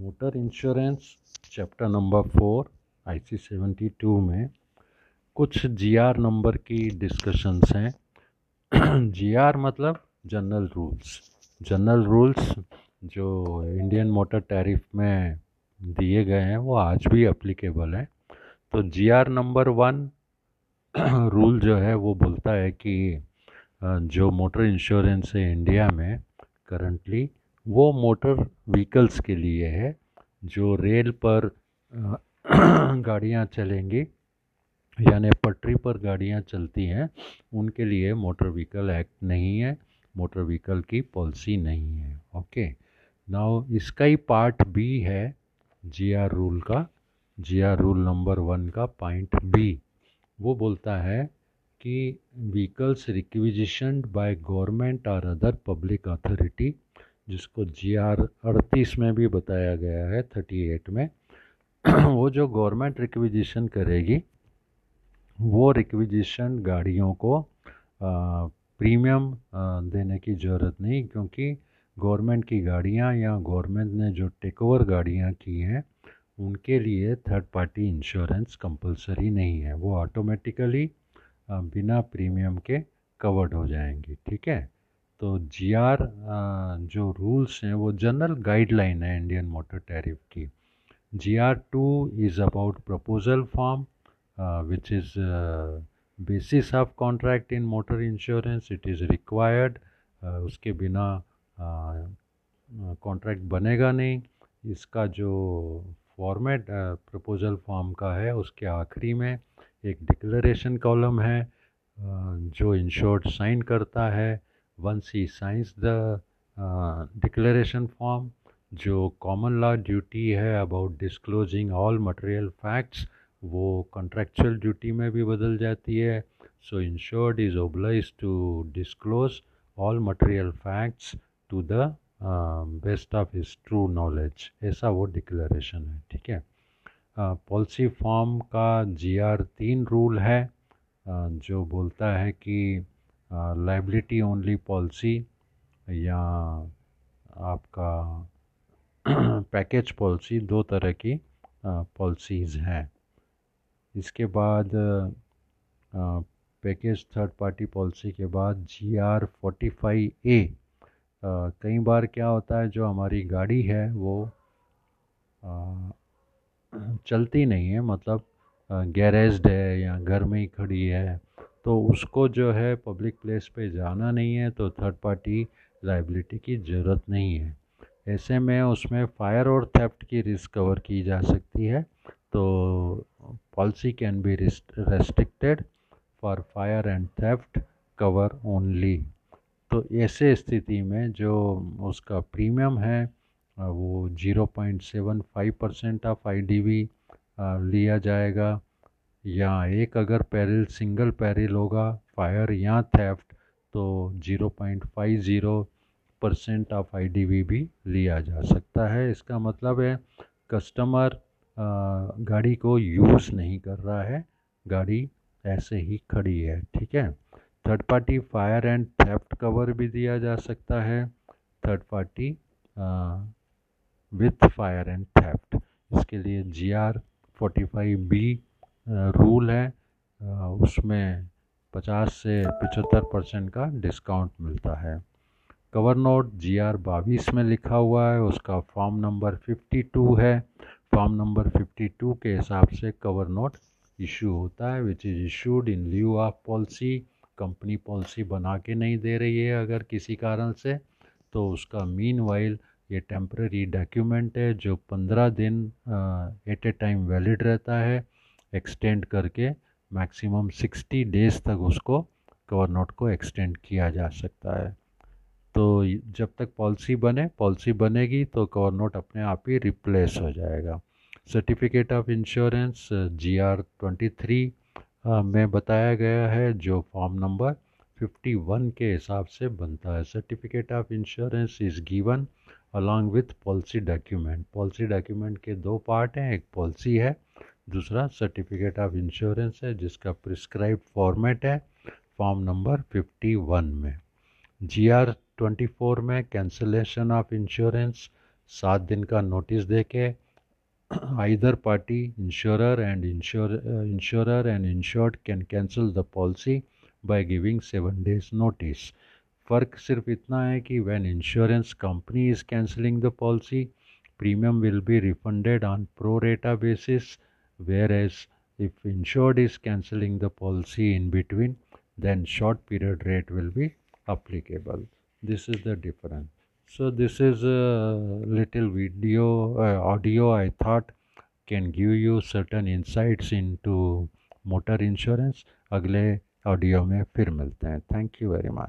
Motor insurance, chapter number four I C seventy two में कुछ G R number की discussions हैं। जी R मतलब जनरल रूल्स जनरल रूल्स जो इंडियन मोटर टैरिफ में दिए गए हैं, वो आज भी अप्लीकेबल हैं। तो G R number one rule जो है, वो बोलता है कि जो मोटर इंश्योरेंस है इंडिया में करंटली वो मोटर व्हीकल्स के लिए है, जो रेल पर गाड़ियाँ चलेंगी, यानी पटरी पर गाड़ियाँ चलती हैं, उनके लिए मोटर व्हीकल एक्ट नहीं है, मोटर व्हीकल की पॉलिसी नहीं है, ओके? नाउ, इसका ही पार्ट बी है जी आर रूल का G R rule number one का पॉइंट बी। वो बोलता है कि व्हीकल्स रिक्विजिशन बाय गवर्नमेंट और अदर पब्लिक अथॉरिटी जिसको जी आर अड़तीस में भी बताया गया है थर्टी एट में, वो जो गवर्नमेंट रिक्विजिशन करेगी, वो रिक्विजिशन गाड़ियों को प्रीमियम देने की ज़रूरत नहीं, क्योंकि गवर्नमेंट की गाड़ियाँ या गवर्नमेंट ने जो टेक ओवर गाड़ियाँ की हैं, उनके लिए थर्ड पार्टी इंश्योरेंस कंपलसरी नहीं है। वो ऑटोमेटिकली बिना प्रीमियम के कवर्ड हो जाएँगी, ठीक है? तो जी आर जो रूल्स हैं वो जनरल गाइडलाइन है इंडियन मोटर टैरिफ की। G R two is about proposal form which is basis of contract in motor insurance it is required उसके बिना कॉन्ट्रैक्ट uh, बनेगा नहीं। इसका जो फॉर्मेट प्रपोजल फॉर्म का है उसके आखिरी में एक डिक्लेरेशन कॉलम है uh, जो इंश्योर्ड साइन करता है। Once he signs the declaration form जो कॉमन लॉ ड्यूटी है about disclosing all material facts वो कॉन्ट्रेक्चुअल ड्यूटी में भी बदल जाती है। So insured is oblige to disclose all material facts to the best of his true knowledge ऐसा वो डिक्लेरेशन है ठीक है? पॉलिसी uh, फॉर्म का जी आर तीन रूल है uh, जो बोलता है कि लाइबिलिटी ओनली पॉलिसी या आपका पैकेज पॉलिसी दो तरह की पॉलिसीज़ हैं। इसके बाद पैकेज थर्ड पार्टी पॉलिसी के बाद G R forty five A कई बार क्या होता है जो हमारी गाड़ी है वो आ, चलती नहीं है मतलब गैरेज्ड है या घर में ही खड़ी है तो उसको जो है पब्लिक प्लेस पे जाना नहीं है तो थर्ड पार्टी लाइबिलिटी की ज़रूरत नहीं है। ऐसे में उसमें फायर और थेफ्ट की रिस्क कवर की जा सकती है। तो policy can be restricted for fire and theft cover only तो ऐसे स्थिति में जो उसका प्रीमियम है, वो 0.75 परसेंट ऑफ़ आई लिया जाएगा। या एक अगर पैरल सिंगल पैरल होगा, फायर या थेफ्ट तो 0.50 परसेंट ऑफ़ आईडीवी भी लिया जा सकता है। इसका मतलब है कस्टमर गाड़ी को यूज़ नहीं कर रहा है। गाड़ी ऐसे ही खड़ी है, ठीक है? Third party fire and theft cover भी दिया जा सकता है। Third party with fire and theft इसके लिए G R forty five B rule है उसमें 50 से पचहत्तर परसेंट का डिस्काउंट मिलता है। कवर नोट जी आर बाईस में लिखा हुआ है, उसका फॉर्म नंबर 52 है। फॉर्म नंबर 52 के हिसाब से कवर नोट इशू होता है which is issued in lieu of policy company policy बना के नहीं दे रही है अगर किसी कारण से तो उसका मीन वाइल ये टेम्प्रेरी डॉक्यूमेंट है, जो पंद्रह दिन एट ए टाइम वैलिड रहता है। एक्सटेंड करके मैक्सिमम सिक्सटी डेज़ तक उसको कवर नोट को एक्सटेंड किया जा सकता है। तो जब तक पॉलिसी बने पॉलिसी बनेगी तो कवर नोट अपने आप ही रिप्लेस हो जाएगा। Certificate of insurance G R twenty three में बताया गया है जो फॉर्म नंबर 51 के हिसाब से बनता है। Certificate of insurance is given along with policy document policy document के दो पार्ट हैं, एक पॉलिसी है दूसरा सर्टिफिकेट ऑफ़ इंश्योरेंस है, जिसका प्रिस्क्राइब फॉर्मेट है फॉर्म नंबर 51 में। जी आर ट्वेंटी फोर में कैंसलेशन ऑफ़ इंश्योरेंस सात दिन का नोटिस दे के either party insurer and insure and insured can cancel the policy by giving seven days notice फ़र्क सिर्फ़ इतना है कि when insurance company is cancelling the policy premium will be refunded on pro rata basis whereas if insured is cancelling the policy in between then short period rate will be applicable this is the difference so this is a little video uh, audio i thought can give you certain insights into motor insurance अगले audio में फिर मिलते हैं thank you very much